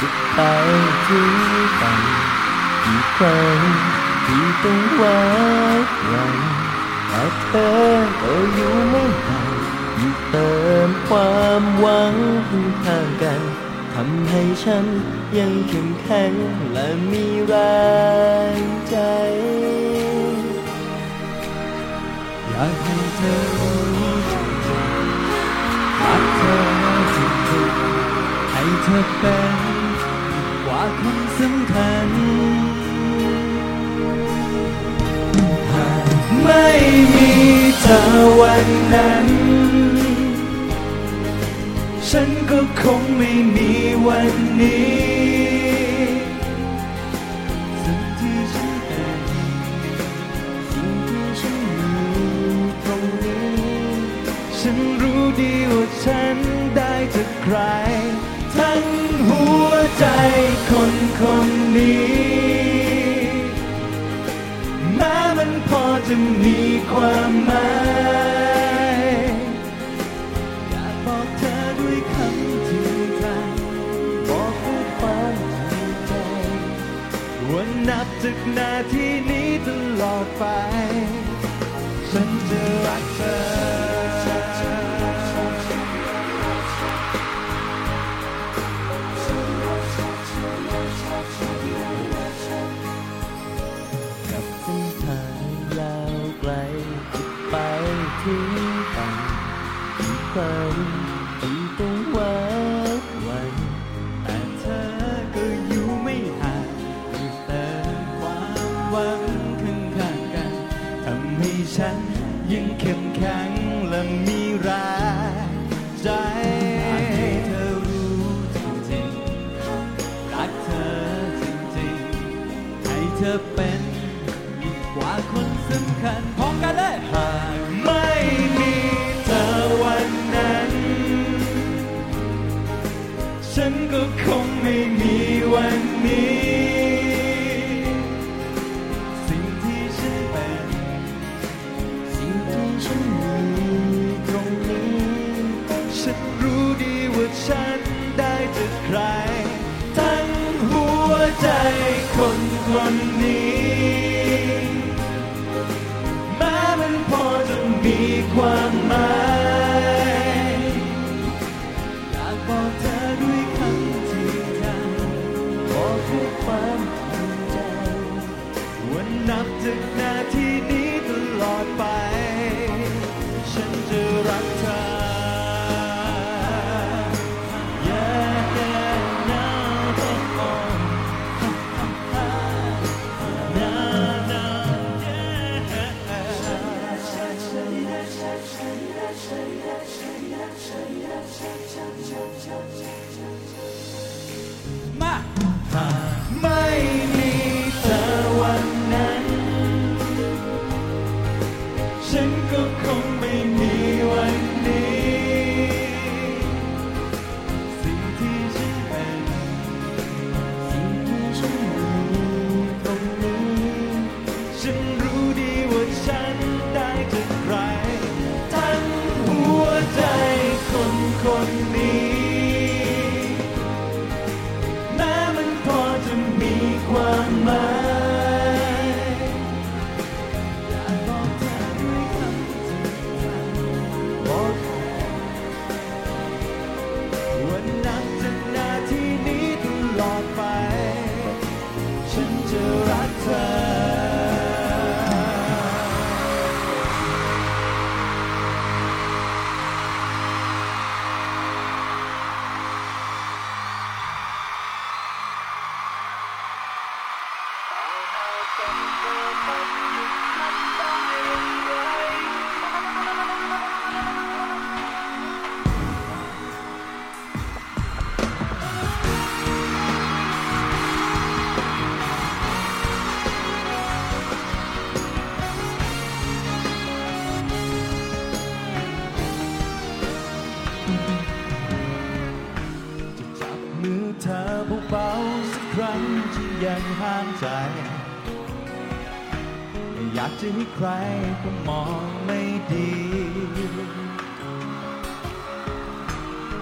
จะไปถึงฝันกี่ครั้งที่ต้องไว้วันแต่เธอก็อยู่ไม่ห่างอยู่เติมความหวังข้างๆกันทำให้ฉันยังเข้มแข็งและมีแรงใจ อยากให้เธอรู้จริงๆรักเธอจริงๆ เธอเป็นกว่าคนสำคัญ หากไม่มีเธอวันนั้น ฉันก็คงไม่มีวันนี้ที่ฉันเป็นสิ่งที่ฉันมีตรงนี้ฉันรู้ดีว่าฉันได้จากใคร ใจคนคนนี้ แม้มันพอจะมีความหมายอยากบอกเธอด้วยคำจริงใจบอกด้วยความจริงใจว่านับจากนาทีนี้ตลอดไป ยังห้ามใจอยากจะให้ใครก็มองไม่ดี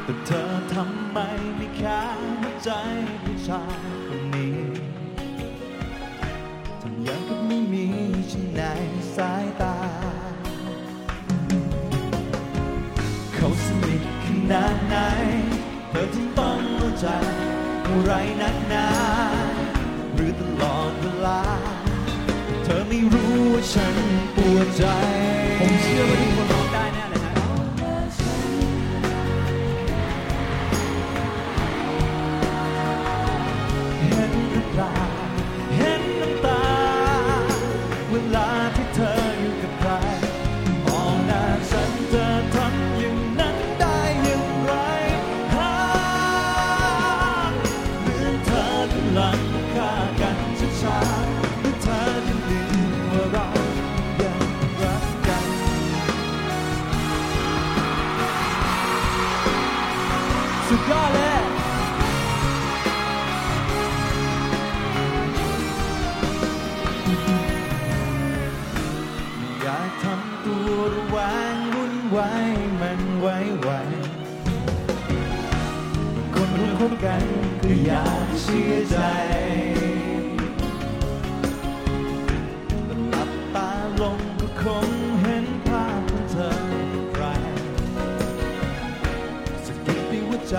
แต่เธอทำไมไม่แค่หัวใจผู้ชายคนนี้ทำอยังก็ไม่มีฉันในสายตา เขาสนิทขนาดไหน เธอจึงต้องรู้ใจอะไรนักหนาา เธอไม่รู้ว่าฉันปวดใจ ผมเชื่อว่าทุกคน ไว้ มันไว้ไวคนคุ้คุ้กันก็อยากเชื่อใจหลับตาลงก็คงเห็นภาพของเธอใครสกิดด้หัวใจ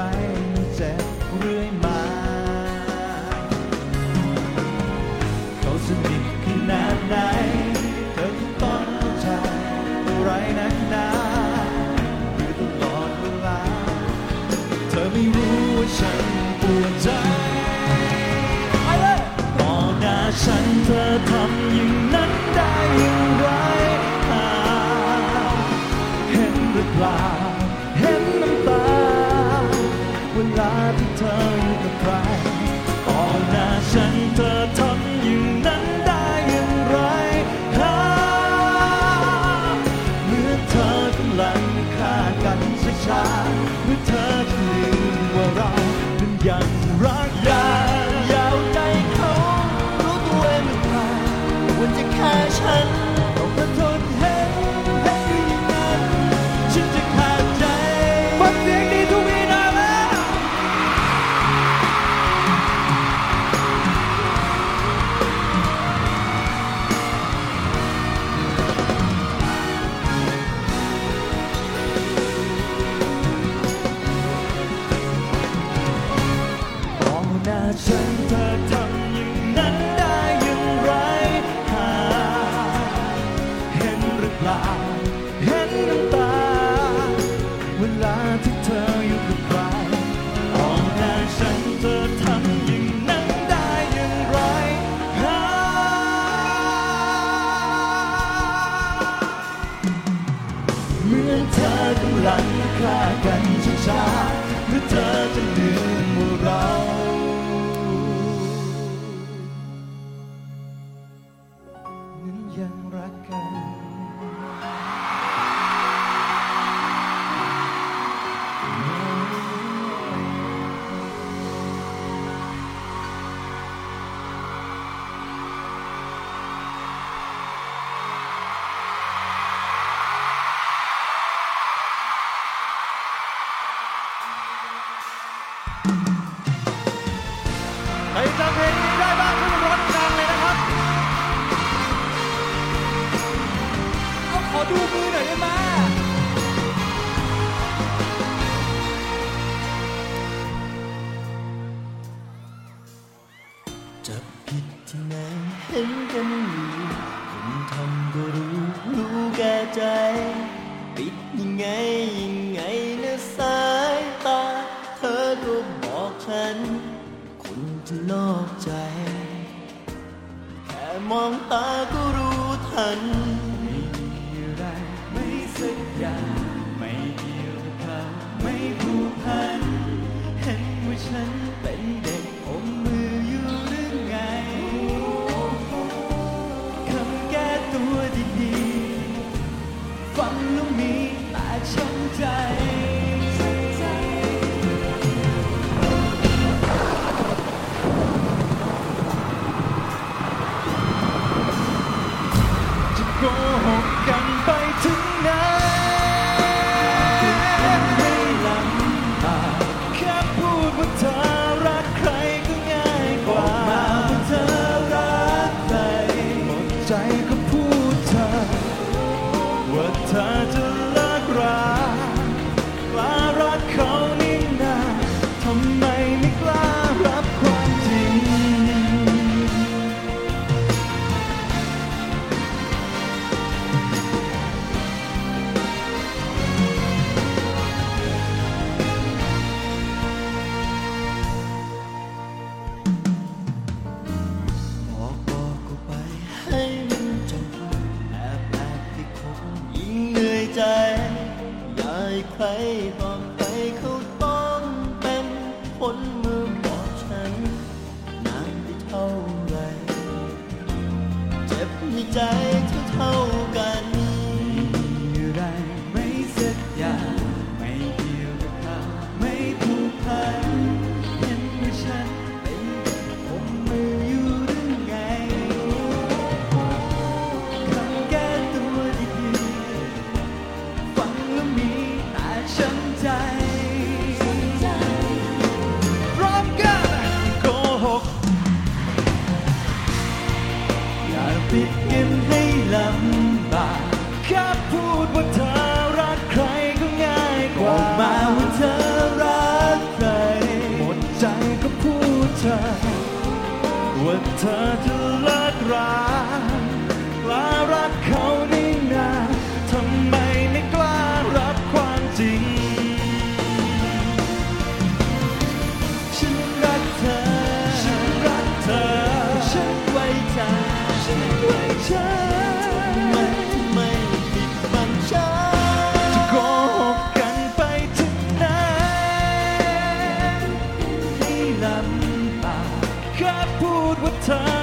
จะผิดที่ไหนเห็นกันอยู่คนทำก็รู้รู้แก่ใจ ปิดยังไงยังไงนะสายตา เธอก็บอกฉัน คนจะนอกใจ แค่มองตาก็รู้ทัน 在。 ต่อ พูด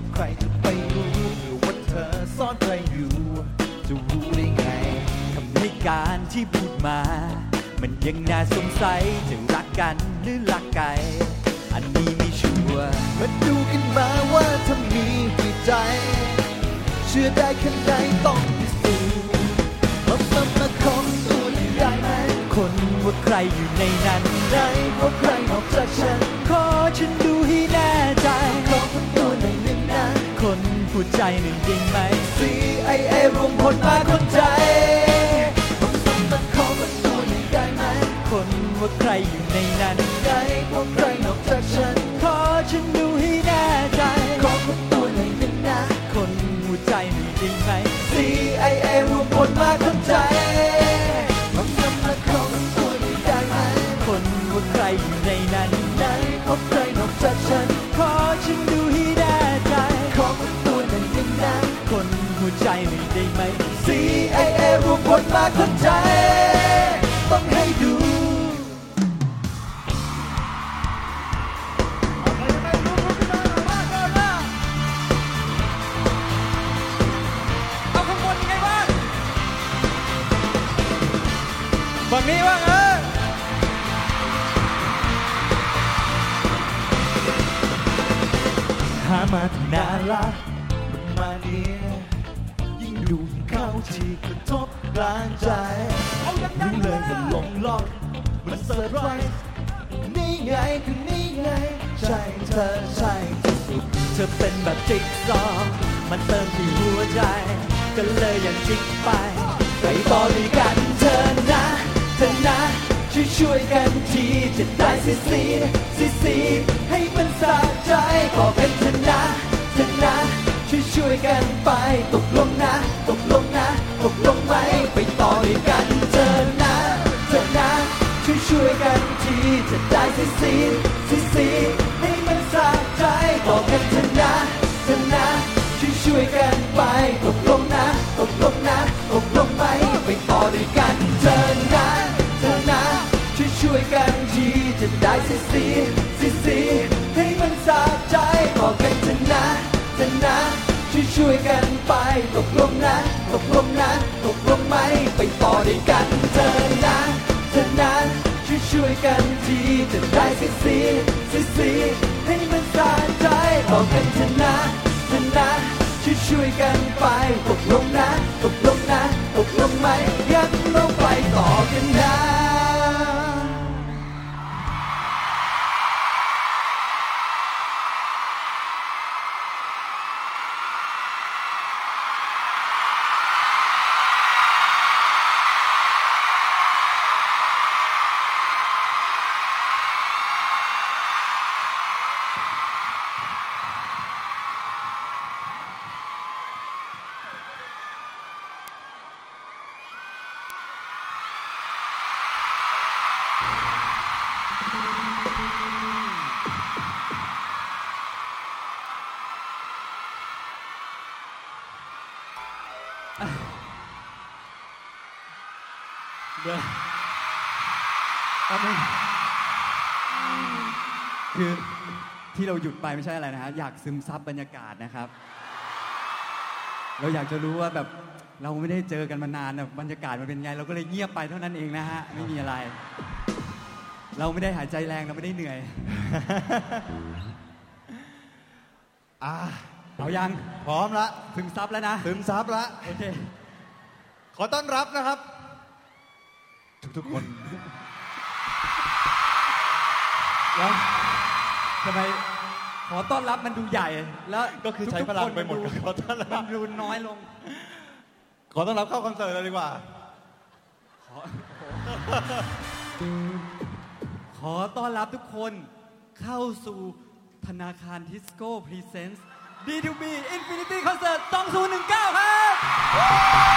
ว่าใครจะไปรู้หรือว่าเธอซ่อนใครอยู่ จะรู้ได้ไงคำให้การที่พูดมา มันยังน่าสงสัยจะรักกันหรือรักไกลอันนี้ไม่ชัวร์มาดูกันมาว่าถ้ามีกี่ใจ เชื่อได้แค่ไหนต้องพิสูจน์มามามาขอตัวหน่ได้ไหมคนว่าใครอยู่ในนั้นได้เพราใครนอกจากฉัน ขอฉันดูให้แน่ใจขอคน คนพูดใจหนึ่งจริงไหม CIA รวมพลมาคนใจมามามาขอคนตัวหน่อยได้ไหม คนว่าใครอยู่ในนั้นได้เพราะใครนอกจากฉัน ขอฉันดูให้แน่ใจ ขอคนตัวหน่อยหนึ่งนะ คนหัวใจหนึ่งจริงไหม CIA รวมพลมาคนใจมามามาขอคนตัวหน่อยได้ไหม คนว่าใครอยู่ ใจหนึ่งได้ไหม CIA รวมพลมาคนใจ ต้องให้ดูเอาข้างบนยังไงบ้างฝั่งนี้บ้างเออหามาที่น่ารักมันมาเนี่ย ยิ่งดูเข้าที่กระทบกลางใจรู้เลยมันหลงล็อกมันเซอร์ไพรส์นี่ไงคือนี่ไง ใช่เธอใช่ที่สุดเธอเป็นแบบจิ๊กซอว์มันเติมที่หัวใจ ก็เลยอยากจิกไปไปต่อกันเธอนะเธอนะช่วยช่วยกันทีจะได้สิสีสิสีให้มันสะใจบอกกันเธอนะเธอนะ ช่วยกันไปตกลงนะ ตกลงนะ ตกลงไหมไปต่อด้วยกันเธอนะเธอนะช่วยช่วยกันทีจะได้สิสีสิสีให้มันสะใจบอกกันเธอนะเธอนะช่วยช่วยกันไปตกลงนะ ตกลงนะ ตกลงไหมไปต่อด้วยกันเธอนะเธอนะช่วยช่วยกันทีจะได้สิสีสิสีให้มันสะใจบอกกันเธอนะเธอนะ ช่วยกันไปตกลงนะตกลงนะตกลงไหมไปต่อด้วยกันเธอนะเธอนะช่วยช่วยกันทีจะได้สิสีสิสีให้มันสะใจบอกกันเธอนะเธอนะช่วยช่วยกันไปตกลงนะตกลงนะตกลงไหมงั้นเราไปต่อกันนะ ไปไม่ใช่อะไรนะฮะอยากซึมซับบรรยากาศนะครับ เราอยากจะรู้ว่าแบบเราไม่ได้เจอกันมานานนะบรรยากาศมันเป็นไง เราก็เลยเงียบไปเท่านั้นเองนะฮะไม่มีอะไร เราไม่ได้หายใจแรงเราไม่ได้เหนื่อยอ่าเอายังพร้อมละซึมซับแล้วนะซึมซับละโอเคขอต้อนรับนะครับ ทุกๆคน แล้วทำไม ขอต้อนรับมันดูใหญ่ แล้วก็คือใช้ทุๆพลังคนไปหมดนกับขอต้อนรับมันดูน้อยลง ขอต้อนรับเข้าคอนเสิร์ตเลยดีกว่า ขอต้อนรับทุกคนเข้าสู่ธนาคารทิสโก้พรีเซนส์ D2B Infinity Concert 2019 ครับ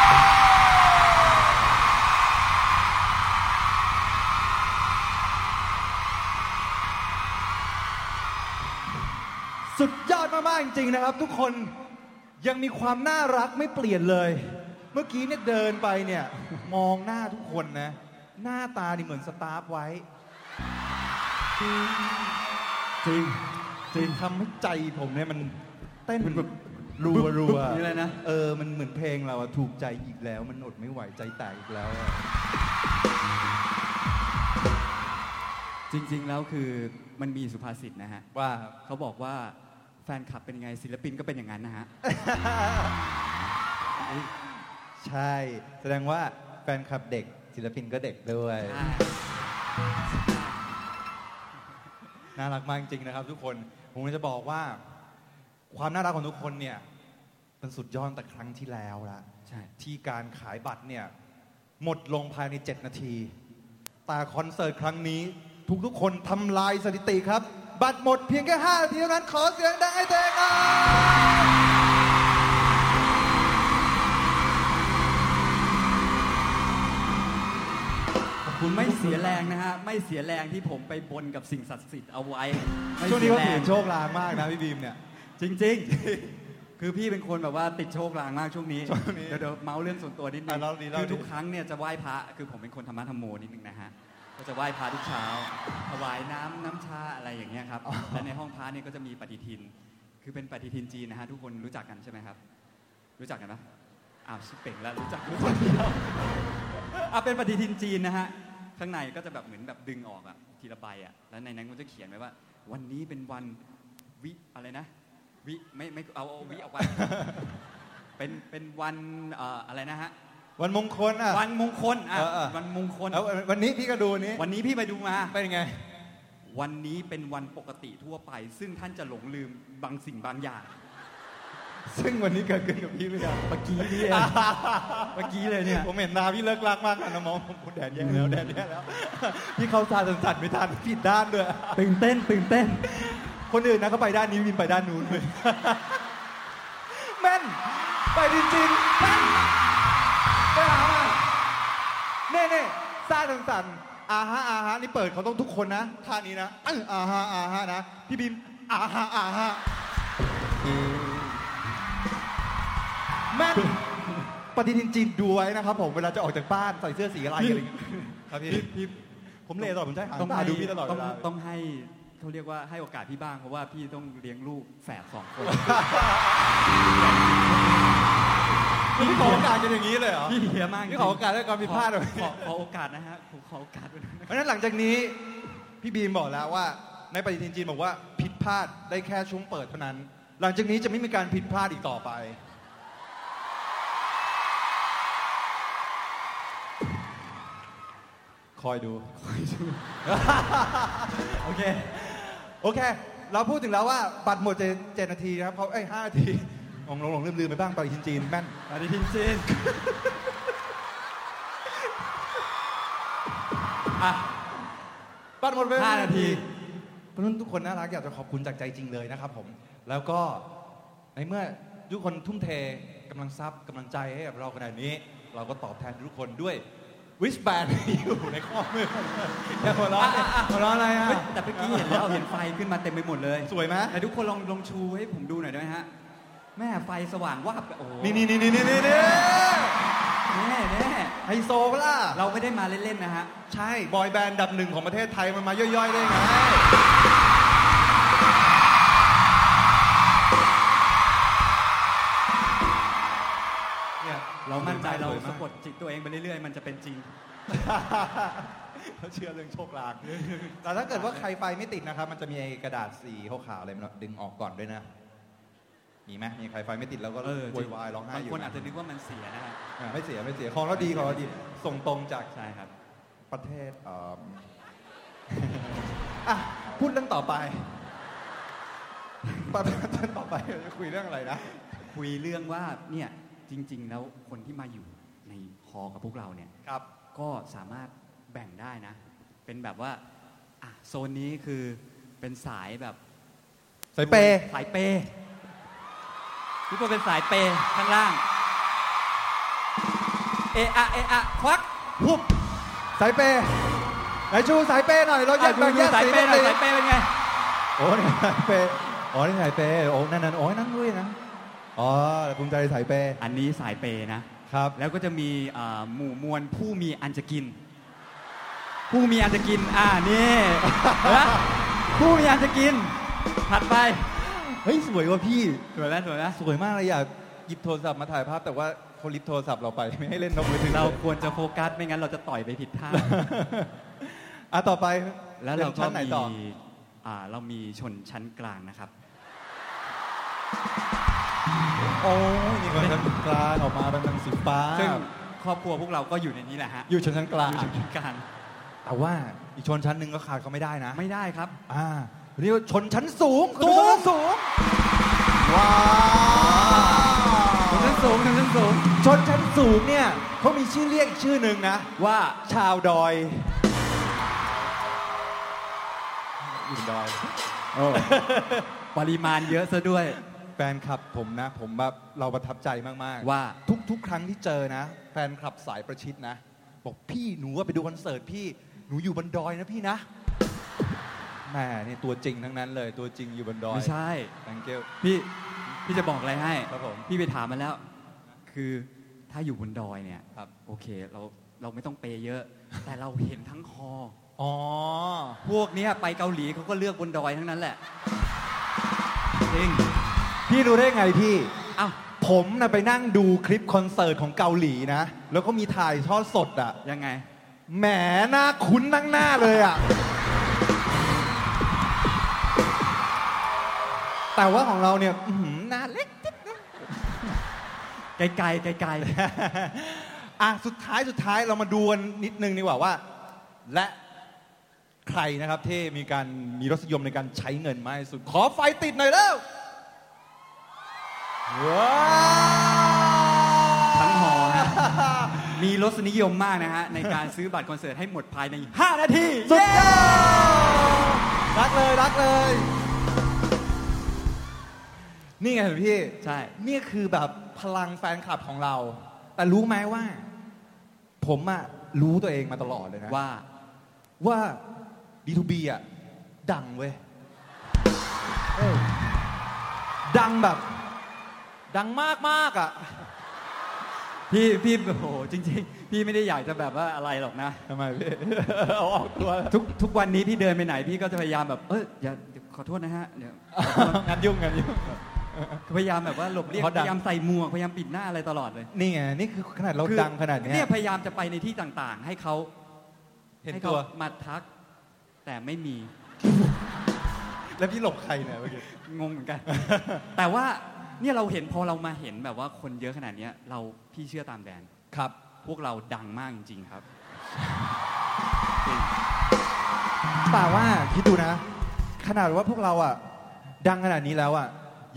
มากๆจริงๆนะครับ ทุกคนยังมีความน่ารักไม่เปลี่ยนเลย เมื่อกี้เนี่ยเดินไปเนี่ยมองหน้าทุกคนนะ หน้าตานี่เหมือนสตาร์ฟไว้ จริงจริงทำให้ใจผมเนี่ยมันเต้นมันแบบรัวรัวนี่เลยนะเออมันเหมือนเพลงเราอะถูกใจอีกแล้ว มันอดไม่ไหวใจแตกอีกแล้วอะจริง ๆ แล้วคือมันมีสุภาษิตนะฮะ ว่าเขาบอกว่า แฟนคลับเป็นยังไงศิลปินก็เป็นอย่างนั้นนะฮะ ใช่ แสดงว่าแฟนคลับเด็กศิลปินก็เด็กด้วย น่ารักมากจริงๆนะครับ ทุกคน ผมจะบอกว่า ความน่ารักของทุกคนเนี่ยมันสุดยอดแต่ครั้งที่แล้วละใช่ที่การขายบัตรเนี่ยหมดลงภายใน 7 นาที แต่คอนเสิร์ตครั้งนี้ ทุกๆคนทำลายสถิติครับ บัตรหมดเพียงแค่5นาทีเท่านั้นขอเสียงดังให้เตงอะคุณไม่เสียแรงนะฮะ ไม่เสียแรงที่ผมไปบนกับสิ่งศักดิ์สิทธิ์เอาไว้ไม่ช่วงนี้ก็เสียถืแรองโชคลางมากนะพี่บีมเนี่ยจริงๆ คือพี่เป็นคนแบบว่าติดโชคลางมากช่วงนี้ ช่วงนี้เดี๋ยวเดี๋ยวเมาส์เรื่องส่วนตัวนิดนึอะงเล่าดีเล่าคือดีทุกครั้งเนี่ยจะไหว้พระ คือผมเป็นคนธรรมะธรรมโมนิดนึงนะฮะ ก็จะไหว้พระทุกเช้าถวายน้ำน้ำชาอะไรอย่างเงี้ยครับและในห้องพระเนี่ยก็จะมีปฏิทิน คือเป็นปฏิทินจีนนะฮะทุกคนรู้จักกันใช่ไหมครับ รู้จักกันปะอ้าวชิบเป่งแล้วรู้จักรู้จักแล้วอะเป็นปฏิทินจีนนะฮะข้างในก็จะแบบเหมือนแบบดึงออกอะทีละใบอะแล้วในนั้นก็จะเขียนไว้ว่า วันนี้เป็นวันวิอะไรนะ วิไม่ไม่เอาเอาวิออกไปเป็นเป็นวันเอ่ออะไรนะฮะ วันมงคลอะ วันมงคลอะเออเออ วันมงคลแล้ววันนี้พี่ก็ดูวันนี้วันนี้พี่ไปดูมา เป็นไง วันนี้เป็นวันปกติทั่วไป ซึ่งท่านจะหลงลืมบางสิ่งบางอย่าง ซึ่งวันนี้เกิดขึ้นกับพี่หรือยังเมื่อกี้นี่เองเมื่อกี้เลยเนี่ยผมเห็นหนาพี่เลิกลักมากนะมองผมแดดแย่แล้วแดดแย่แล้วพี่เข้าซาสั่นๆไม่ทันผิดด้านด้วยตื่นเต้นตื่นเต้น คนอื่นนะเขาไปด้านนี้วินไปด้านนู้นเลยแม่นไปจริงๆแม่น ไปหามาเน่เน่ซาสั่นๆอาฮะอาฮะนี่เปิดเขาต้องทุกคนนะท่านี้นะอื้ออาฮะอาฮะนะ พี่บีมอาฮะอาฮะแม่นปฏิทินจีนดูไว้นะครับผมเวลาจะออกจากบ้านใส่เสื้อสีอะไรอะไรอย่างเงี้ยครับพี่พี่ผมเลยตลอดผมใช้หางต้องตาให้ดูพี่ตลอดเวต้องลาต้องให้เขาเรียกว่าให้โอกาสพี่บ้างเพราะว่าพี่ต้องเลี้ยงลูกแฝดสองคน พี่ขอโอกาสกันอย่างนี้เลยเหรอพี่เฮียมากจริพี่งขอโอกาสให้ความผิดพลาดหน่อย ขอขอโอกาสนะฮะผมขอโอกาสด้วยนะ เพราะฉะนั้นหลังจากนี้พี่บีมบอกแล้วว่า ในปฏิทินจีนบอกว่าผิดพลาดได้แค่ช่วงเปิดเท่านั้น หลังจากนี้จะไม่มีการผิดพลาดอีกต่อไป คอยดู โอเค โอเค เราพูดถึงแล้วว่าบัตรหมดเจเจ็ดนาทีนะครับเขาเอ้ยห้านาที หลงหลงหลงลืมลืมไปบ้างปฏิทินจีนแม่นปฏิทินจีนอะบัตรหมดไปห้านาทีเพราะฉะนั้นทุกคนน่ารักอยากจะขอบคุณจากใจจริงเลยนะครับ ผม แล้วก็ในเมื่อทุกคนทุ่มเทกำลังทรัพย์กำลังใจให้กับเราขนาดนี้ เราก็ตอบแทนทุกคนด้วยวิสแบนที่อยู่ในข้อมืออย่าหัวเราะดิหัวเราะอะไรอะเฮ้ยแต่เมื่อกี้เห็นแล้วเห็นไฟขึ้นมาเต็มไปหมดเลย สวยไหมแต่ทุกคนลองลองชูให้ผมดูหน่อยได้ไหมฮะ แม่ไฟสว่างวาบโอ้โหนี่นี่นี่นี่นี่นี่แน่แน่ไฮโซปะล่ะเราไม่ได้มาเล่นๆนะฮะ ใช่ บอยแบนด์อันดับหนึ่งของประเทศไทยมันมาย่อยๆได้ไง เนี่ยเรามั่นใจเราสวยมสะกดจิตตัวเองไปเรื่อยๆ มันจะเป็นจริงเขาเชื่อเรื่องโชคลางแต่ถ้าเกิดว่าใครไฟไม่ติดนะครับ มันจะมีกระดาษสีขาวๆอะไรมันดึงออกก่อนด้วยนะ มีไหมมีใครไฟไม่ติดแล้วก็เออโวยวายร้องไห้บางอยู่คนนะอาจจะนึกว่ามันเสียนะฮะอ่าไม่เสียไม่เสียของเราดีของเราดีส่งตรงจากใช่ครับ ประเทศเอิ่มอะพูดเรื่องต่อไปประเด็นต่อไปเราจะคุยเรื่องอะไรนะคุยเรื่องว่าเนี่ยจริง ๆ แล้วคนที่มาอยู่ในฮอลกับพวกเราเนี่ยครับก็สามารถแบ่งได้นะ เป็นแบบว่าอะโซนนี้คือเป็นสายแบบ สายเปย์สายเปย์ ทุกคนเป็นสายเปย์ข้างล่าง เอะอะเอะอะควักหุบสายเปย์ไหนชูสายเปย์หน่อย เราอยากดูแบ่งดูแยกสายสีเปย์หน่อยเป็นสีสายเปย์เป็นไง โอ้นี่สายเปย์อ๋อนี่สายเปย์โอ้นั่นนั่นโอ้ยนั่งด้วยนะอ๋อภูมิใจสายเปย์อันนี้สายเปย์นะ ครับ แล้วก็จะมีอ่าหมู่มวลผู้มีอันจะกิน ผู้มีอันจะกิน อ่านี่ นะผู้มีอันจะกิน ถัดไป เฮ้ยสวยว่ะพี่ สวยไหมสวยไหมสวยมากเลยอยากหยิบโทรศัพท์มาถ่ายภาพ แต่ว่าเขาลิฟต์โทรศัพท์เราไปไม่ให้เล่นนกมือถือเราควรจะโฟกัสไม่งั้นเราจะต่อยไปผิดท่าอะต่อไปแล้วเราป็นก็ชั้นไหนมีต่ออ่าเรามีชนชั้นกลางนะครับโอ้ยนี่มันชั้นกลางออกมาเป็นสีฟ้าซึ่งครอบครัวพวกเราก็อยู่ในนี้แหละฮะอยู่ชนชั้นกลางอยู่ชนชั้นกลางแต่ว่าอีกชนชั้นหนึ่งก็ขาดเขาไม่ได้นะ ไม่ได้ครับ อ่า เรียกว่าชนชั้นสูงสูงชนชั้นสูงว้าวชนชั้นสูงชนชั้นสูงชนชั้นสูงเนี่ยเขามีชื่อเรียกอีกชื่อหนึ่งนะ ว่าชาวดอยอยู่บนดอยปริมาณเยอะซะด้วย แฟนคลับผมนะ ผมแบบเราประทับใจมากว่าทุกทุกครั้งที่เจอนะ แฟนคลับสายประชิดนะ บอกพี่หนูว่าไปดูคอนเสิร์ตพี่หนูอยู่บนดอยนะพี่นะ แหมนี่ตัวจริงทั้งนั้นเลยตัวจริงอยู่บนดอยไม่ใช่ thank you พี่พี่จะบอกอะไรให้ครับผมพี่ไปถามมาแล้ว คือถ้าอยู่บนดอยเนี่ยครับ โอเคเราเราไม่ต้องเปย์เยอะ แต่เราเห็นทั้งฮออ๋อ พวกเนี้ยไปเกาหลีเขาก็เลือกบนดอยทั้งนั้นแหละจริงพี่รู้ได้ไงพี่ อ้าวผมนะไปนั่งดูคลิปคอนเสิร์ตของเกาหลีนะ แล้วก็มีถ่ายทอดสดอะยังไง แหมหน้าคุ้นนั่งหน้าเลยอะ แต่ว่าของเราเนี่ยอื้อหือหน้าเล็กนิดนะไกลๆไกลอะสุดท้ายสุดท้ายเรามาดูกันนิดนึงดีกว่าว่า และใครนะครับที่มีการมีรสนิยมในการใช้เงินมากที่สุด ขอไฟติดหน่อยเร็วว้าวๆทั้งฮอฮะมีรสนิยมมากนะฮะ ในการซื้อบัตรคอนเสิร์ตให้หมดภายใน 5 นาที สุดยอดรักเลยรักเลย นี่ไงพี่ใช่นี่คือแบบพลังแฟนคลับของเรา แต่รู้ไหมว่า ผมอะรู้ตัวเองมาตลอดเลยนะ ว่าว่า D2B อะดังเว้ยเออดังแบบ ดังมากมากๆอะพี่พี่โอ้โหจริง ๆ พี่ไม่ได้อยากจะแบบว่าอะไรหรอกนะทำไมพี่เอาออกตัวแล้วทุกทุกวันนี้พี่เดินไปไหนพี่ก็จะพยายามแบบ เอออย่าเดี๋ยวขอโทษนะฮะเดี๋ยวงานยุ่งงานยุ่ง พยายามแบบว่าหลบเลี่ยงเพราะดังพยายามใส่หมวกพยายามปิดหน้าอะไรตลอดเลยนี่ไงนี่คือขนาดเราคือดังขนาดเนี้ยเนี่ยพยายามจะไปในที่ต่างๆ ให้เขาเห็นให้ตัเขาวมาทัก แต่ไม่มี แล้วพี่หลบใครเนี่ยเมื่อกี้งงเหมือนกัน แต่ว่าเนี่ยเราเห็นพอเรามาเห็นแบบว่าคนเยอะขนาดเนี้ยเราพี่เชื่อตามแดนครับ พวกเราดังมากจริง ๆครับแต่ว่าคิดดูนะ ขนาดว่าพวกเราอะ ดังขนาดนี้แล้วอะ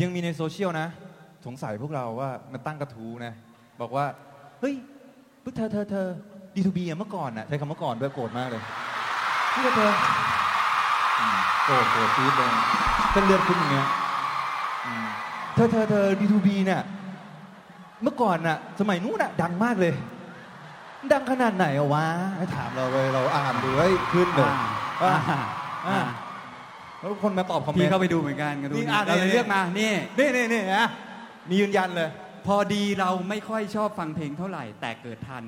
ยังมีในโซเชียลนะ สงสัยพวกเราว่ามันตั้งกระทู้นะ บอกว่า เฮ้ยพวกเธอเธอเธอดีทูบีเมื่อก่อนน่ะใช้คำเมื่อก่อนด้วยโกรธมากเลยพี่เธออืมโกรธโกรธปี๊ดเลยเส้นเลือดขึ้นอย่างเงี้ยอืมเธอเธอเธอดีทูบีเนี่ยเมื่อก่อนน่ะ สมัยนู้นน่ะ ดังมากเลย ดังขนาดไหนอะวะให้ถามเราเลยเราอ่านดูเฮ้ยขึ้นเลยอ่าอ่าอ่า แล้วคนมาตอบคอมเมนพี่ต์เข้าไปดูเหมือนกันก็ดูนี่นี่อะเราเลยนี่เลือกมานี่นี่นี่นี่นะมียืนยันเลย พอดีเราไม่ค่อยชอบฟังเพลงเท่าไหร่ แต่เกิดทัน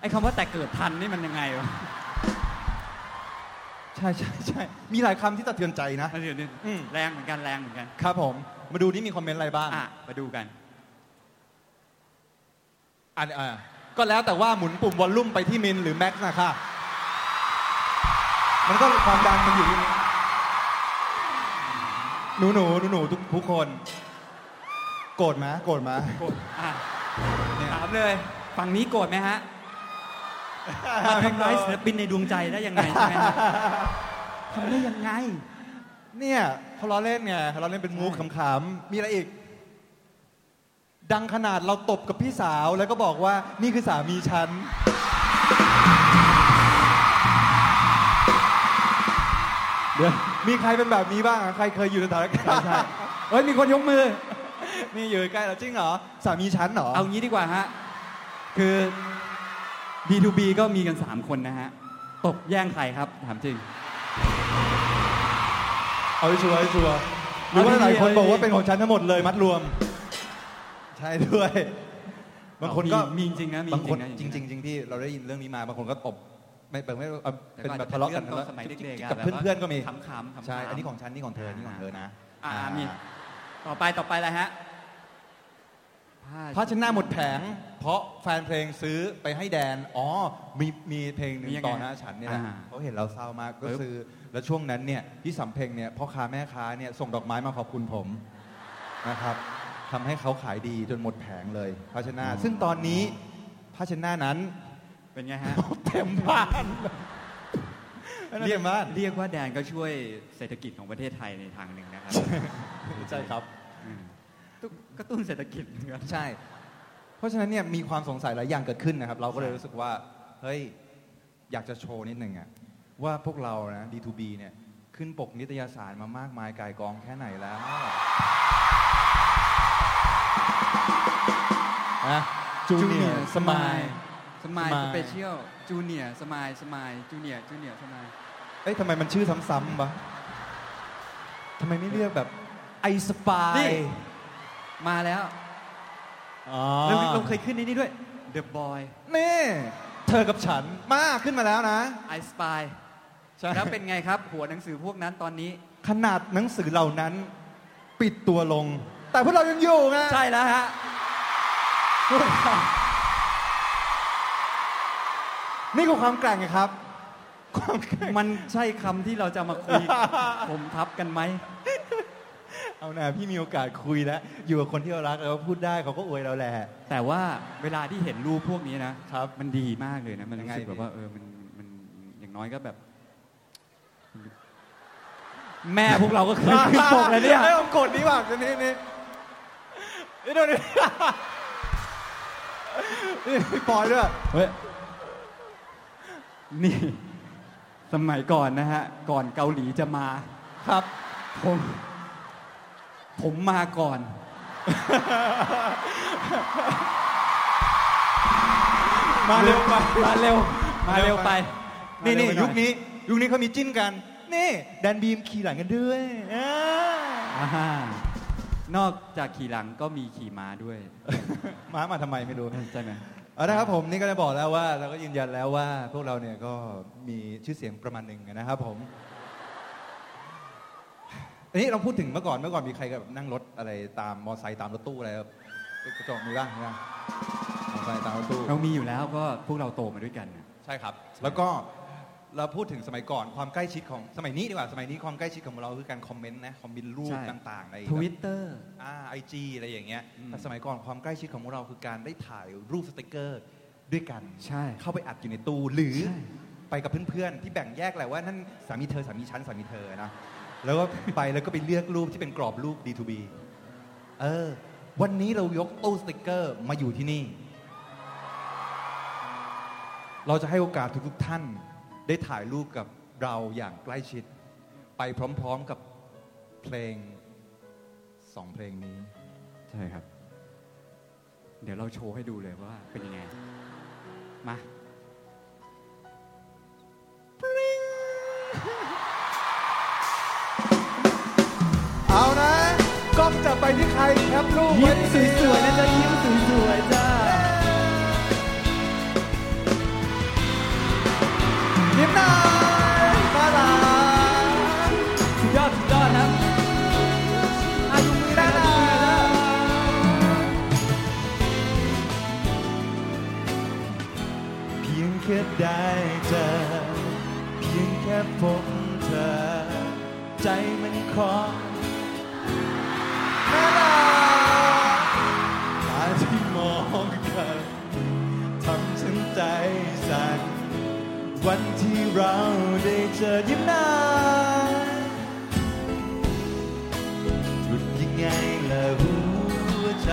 ไอ้คำว่าแต่เกิดทันนี่มันยังไงวะใช่ใช่ใช่มีหลายคำที่สะเทือนใจนะเดี๋ยวนี้อืมแรงเหมือนกันแรงเหมือนกัน ครับผม มาดูนี่มีคอมเมนต์อะไรบ้างอะมาดูกันอันอ่าก็แล้วแต่ว่าหมุนปุ่มวอลลุ่มไปที่มินหรือแม็กซ์นะค่ะมันก็ความดังมันอยู่ที่นี้ หนูหนูหนูหนูทุกทุกคน โกรธไหมโกรธไหมโกรธอะเนี่ยถามเลยฝั่งนี้โกรธไหมฮะมาทำร้ายศิลปินในดวงใจได้ยังไงใช่ไหมฮะทำได้ยังไง เนี่ยเขาล้อเล่นไงเขาล้อเล่นเป็นมูฟขำๆมีอะไรอีก ดังขนาดเราตบกับพี่สาวแล้วก็บอกว่านี่คือสามีฉันเดี๋ยว มีใครเป็นแบบนี้บ้างอะใครเคยอยู่ในสถานการณ์ใช่เฮ้ยมีคนยกมือนี่อยู่ใกล้เราจริงเหรอสามีฉันเหรอเอางี้ดีกว่าฮะ คือ B2B ก็มีกัน 3 คนนะฮะ ตกแย่งใครครับ ถามจริง เอาให้ชัวร์ให้ชัวร์หรือว่าเอาดีๆหลายคนเอาดีๆบอกว่าเป็นของฉันทั้งหมดเลยมัดรวม ใช่ด้วย บางคนก็มีมีจริงๆนะมีบางคนจจริริงงๆนะๆจริงๆพี่เราได้ยินเรื่องนี้มาบางคนก็ตบ ไม่เป็นไม่เอาแต่เป็นก็แบบทะเลาะกันจป็รื่องตอนสมัยเด็กๆอะกับแบบว่าเพื่อนๆก็มีขำๆขำๆใช่อันนี้ของฉันนี่ของเธอนี่ของเธอนะอ่าอ่ามีต่อไปต่อไปอะไรฮะผ้าเชดหน้าหมดแผง เพราะแฟนเพลงซื้อไปให้แดน อ๋อ มีมีเพลงหนึ่งมียังไงต่อหน้าฉันเนี่ยนะอ่าเขาเห็นเราเศร้ามากก็ปึ๊บซื้อ แล้วช่วงนั้นเนี่ยพี่สำเพ็งเนี่ยพ่อค้าแม่ค้าเนี่ยส่งดอกไม้มาขอบคุณผมนะครับทำให้เขาขายดีจนหมดแผงเลยผ้าเชดหน้าซึ่งตอนนี้ผ้าเชดหน้านั้น เป็นไงฮะ เต็มบ้านเรียกบ้านเรียกว่าแดนก็ช่วยเศรษฐกิจของประเทศไทยในทางหนึ่งนะครับ ใช่ครับอืมกระตุ้นเศรษฐกิจเหมือนกันใช่ เพราะฉะนั้นเนี่ยมีความสงสัยหลายอย่างเกิดขึ้นนะครับ เราก็เลยรู้สึกว่า เฮ้ย อยากจะโชว์นิดหนึ่งอะว่าพวกเรานะ D2B เนี่ยขึ้นปกนิตยสารมามากมายกายกองแค่ไหนแล้วนะจูเนียสมาย สมาย Smile สเปเชียลจูเนียสมายสมายจูเนียจูเนียสมายเอ้ยทำไมมันชื่อซ้ำๆปะทำไมไม่เรียกแบบ I Spy นี่ มาแล้วอ๋อเราเราเคยขึ้นในนี้ด้วย The Boy นี่เธอกับฉันมาขึ้นมาแล้วนะ I Spy ใช่แล้วเป็นไงครับ หัวหนังสือพวกนั้นตอนนี้ ขนาดหนังสือเหล่านั้น ปิดตัวลง แต่พวกเรายังอยู่ไงใช่แล้วฮะพวกเรา นี่คือความแกร่งไงครับ ความแกร่งมันใช่คำที่เราจะมาคุย ผมทับกันไหม เอาหน่าพี่มีโอกาสคุยแล้ว อยู่กับคนที่เรารักแล้วพูดได้เขาก็อวยเราแหละ แต่ว่าเวลาที่เห็นรูปพวกนี้นะครับ มันดีมากเลยนะ มันยังรู้ไงสึกแบบพี่ว่าเออมันมันอย่างน้อยก็แบบ แม่พวกเราก็เคยขึ้นปกแล้วเนี่ยไอ้ผมกดนี้ว่ะจะนี่นี่นี่ดูนี่นี่พี่ปอยด้วย เฮ้ย นี่สมัยก่อนนะฮะ ก่อนเกาหลีจะมาครับ ผม ผมมาก่อน มาเร็วไปมาเร็ว มาเร็วไป นี่นี่มาเร็วไปหน่อยยุคนี้ ยุคนี้เขามีจิ้นกัน นี่แดนบีมขี่หลังกันด้วยอ่าอ่านอกจากขี่หลังก็มีขี่ม้าด้วย ม้ามาทำไมไม่รู้ใช่ไหม เอาละครับผมนี่ก็ได้บอกแล้วว่าเราก็ยืนยันแล้วว่า พวกเราเนี่ยก็มีชื่อเสียงประมาณหนึ่งนะครับผมอันนี้เราพูดถึงเมื่อก่อนเมื่อก่อนมีใครแบบนั่งรถอะไรตามมอไซค์ตามรถตู้อะไรครับกระจกมีบ้างมีบ้างมอไซค์ตามรถตู้เรามีอยู่แล้วก็พวกเราโตมาด้วยกันน่ะใช่ครับ แล้วก็ เราพูดถึงสมัยก่อนความใกล้ชิดของสมัยนี้ดีกว่าสมัยนี้ความใกล้ชิดของเราคือการคอมเมนต์นะคอมเมนต์รูปใช่ ต่างๆในทวิตเตอร์อ่าไอจีอะไรอย่างเงี้ยอืม แต่สมัยก่อนความใกล้ชิดของพวกเราคือการได้ถ่ายรูปสติกเกอร์ด้วยกัน ใช่ เข้าไปอัดอยู่ในตู้หรือใช่ ไปกับเพื่อนๆ ที่แบ่งแยกแหละว่านั่นสามีเธอสามีฉันสามีเธอนะแล้วก็ไปแล้วก็ไปเลือกรูปที่เป็นกรอบรูป D2B เออ วันนี้เรายกตู้สติกเกอร์มาอยู่ที่นี่ เราจะให้โอกาสทุกๆท่าน ได้ถ่ายรูปกับเราอย่างใกล้ชิด ไปพร้อมๆกับเพลงสองเพลงนี้ ใช่ครับ เดี๋ยวเราโชว์ให้ดูเลยว่าเป็นยังไง มาเอานะกล้องจะไปที่ใครแคปรูปยิ้มสวยๆนะจ๊ะยิ้มสวยๆจ้า น่อยน่ารักสุดยอดสุดยอดครับอายุมือน่านะเพียงแค่ได้เจอเพียงแค่พบเธอ ใจมันขอ วันที่เราได้เจอยิ้มหน้าหยุดยังไงละหัวใจ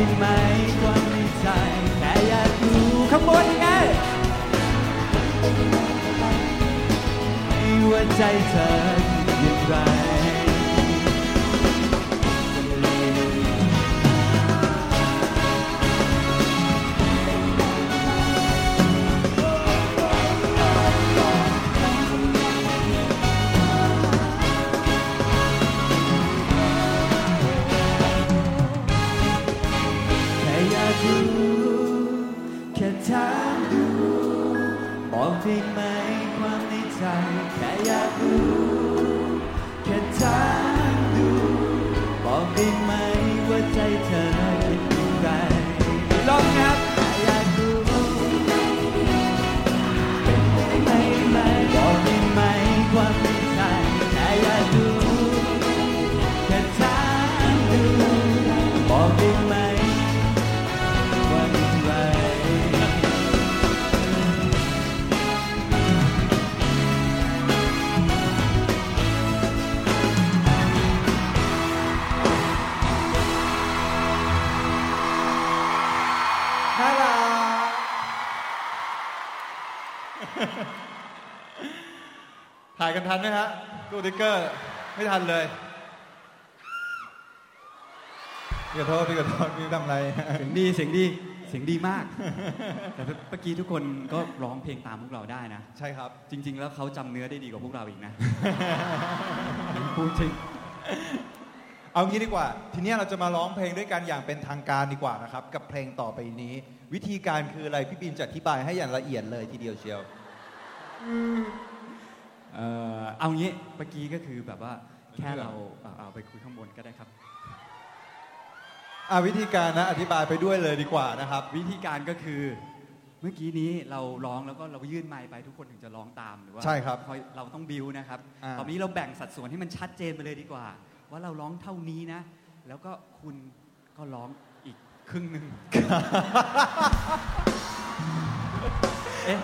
ได้ไหมความในใจแค่อยากรู้ข้างบนไงไม่ว่าใจเธอคิดอย่างไร ถ่ายกันทันไหมฮะดูติ๊กเกอร์ ไม่ทันเลยพี่ขอโทษพี่ขอโทษพี่ทำอะไร เสียงดีเสียงดีเสียงดีมาก แต่เมื่อกี้ทุกคนก็ร้องเพลงตามพวกเราได้นะ ใช่ครับ จริง ๆ แล้วเขาจำเนื้อได้ดีกว่าพวกเราอีกนะพูดจริง เอางี้ดีกว่า ทีเนี้ยเราจะมาร้องเพลงด้วยกันอย่างเป็นทางการดีกว่านะครับ กับเพลงต่อไปนี้ วิธีการคืออะไรพี่บินจะอธิบายให้อย่างละเอียดเลยทีเดียวเชียวเอ่อเอางี้เมื่อกี้ก็คือแบบว่าแค่เราเอาเอาไปคุยข้างบนก็ได้ครับ อ่าวิธีการนะอธิบายไปด้วยเลยดีกว่านะครับ วิธีการก็คือ เมื่อกี้นี้เราร้องแล้วก็เรายื่นไมค์ไปทุกคนถึงจะร้องตามหรือว่าใช่ครับ อยเราต้องบิวนะครับอ่า ตอนนี้เราแบ่งสัดส่วนให้มันชัดเจนไปเลยดีกว่า ว่าเราร้องเท่านี้นะ แล้วก็คุณก็ร้องอีกครึ่งหนึ่ง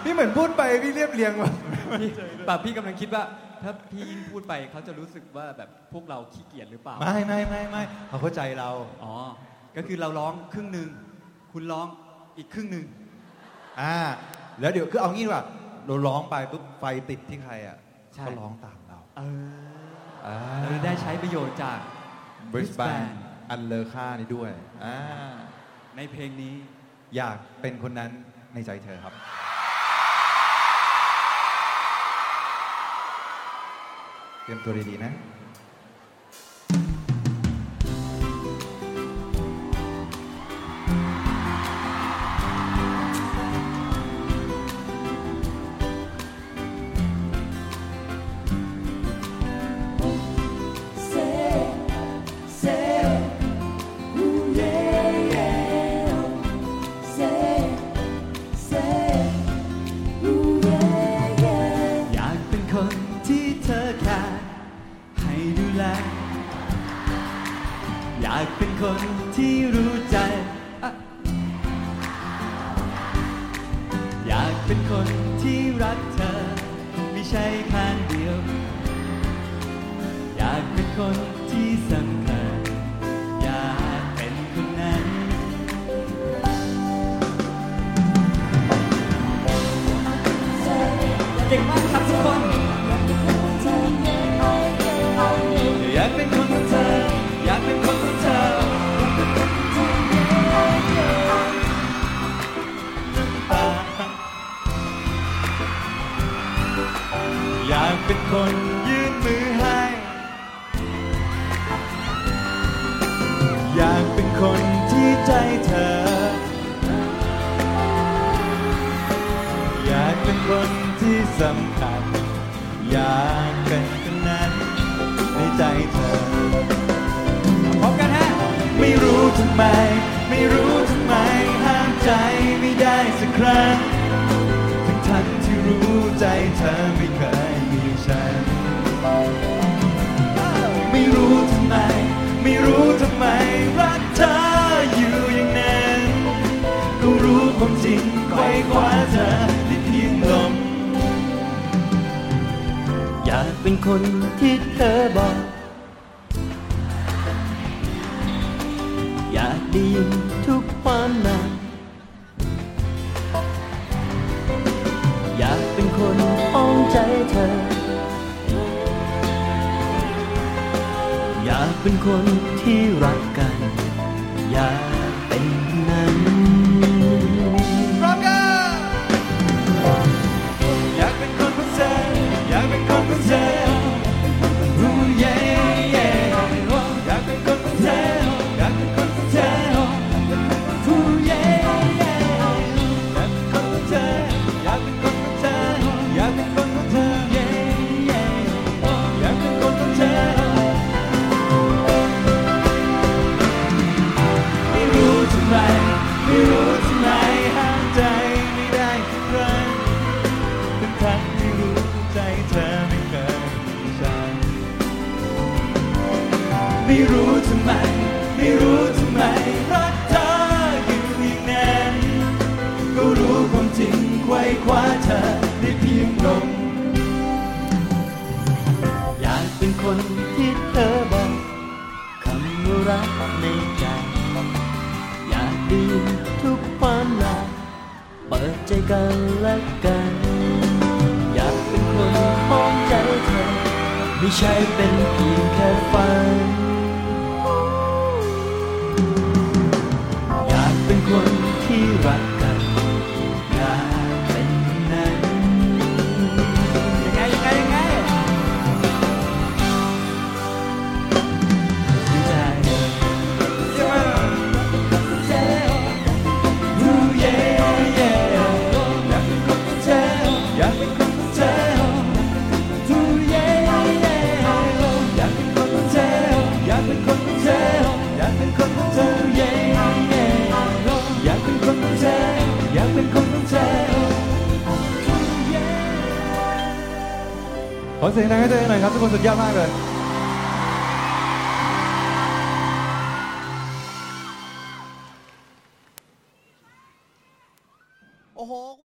พี่เหมือนพูดไปพี่เรียบเรียงแบบพี่แบบพี่กำลังคิดว่า ถ้าพี่ยิ่งพูดไปเขาจะรู้สึกว่าแบบพวกเราขี้เกียจหรือเปล่า ไม่ไม่ไม่ไม่เขาเข้าใจเราอ๋อก็คือเราร้องครึ่งหนึ่งคุณร้องอีกครึ่งหนึ่งอ่าแล้วเดี๋ยวคือเอางี้ดีกว่าเราร้องไปปุ๊บไฟติดที่ใครอะใช่ก็ร้องตามเราเอออ่า เราได้ใช้ประโยชน์จากบริสแบน Brisbane อันเลอค่านี้ด้วยอ่าในเพลงนี้อยากเป็นคนนั้นในใจเธอครับ เตรียมตัวดีๆนะ เป็นคนที่สำคัญ อยากเป็นคนนั้นในใจเธอพร้อมกันฮะ ไม่รู้ทำไม ไม่รู้ทำไม ห้ามใจไม่ได้สักครั้ง ทั้งทั้งๆที่รู้ใจเธอไม่เคยมีฉัน ไม่รู้ทำไม ไม่รู้ทำไมรักเธออยู่อย่างนั้น ก็รู้ความจริงไขว้คว้าเธอ เป็นคนที่เธอบอก ไม่รู้ทำไม ไม่รู้ทำไมรักเธออยู่อย่างนั้นก็รู้ความจริงไขว้คว้าเธอได้เพียงลมอยากเป็นคนที่เธอบอกคำว่ารักในใจ อยากได้ยินทุกความรักเปิดใจกันและกัน อยากเป็นคนห้องใจเธอ ไม่ใช่เป็นเพียงแค่ฝัน คนที่รัก ขอเสียงดังให้ตัวเองหน่อยครับทุกคนสุดยอดมากเลย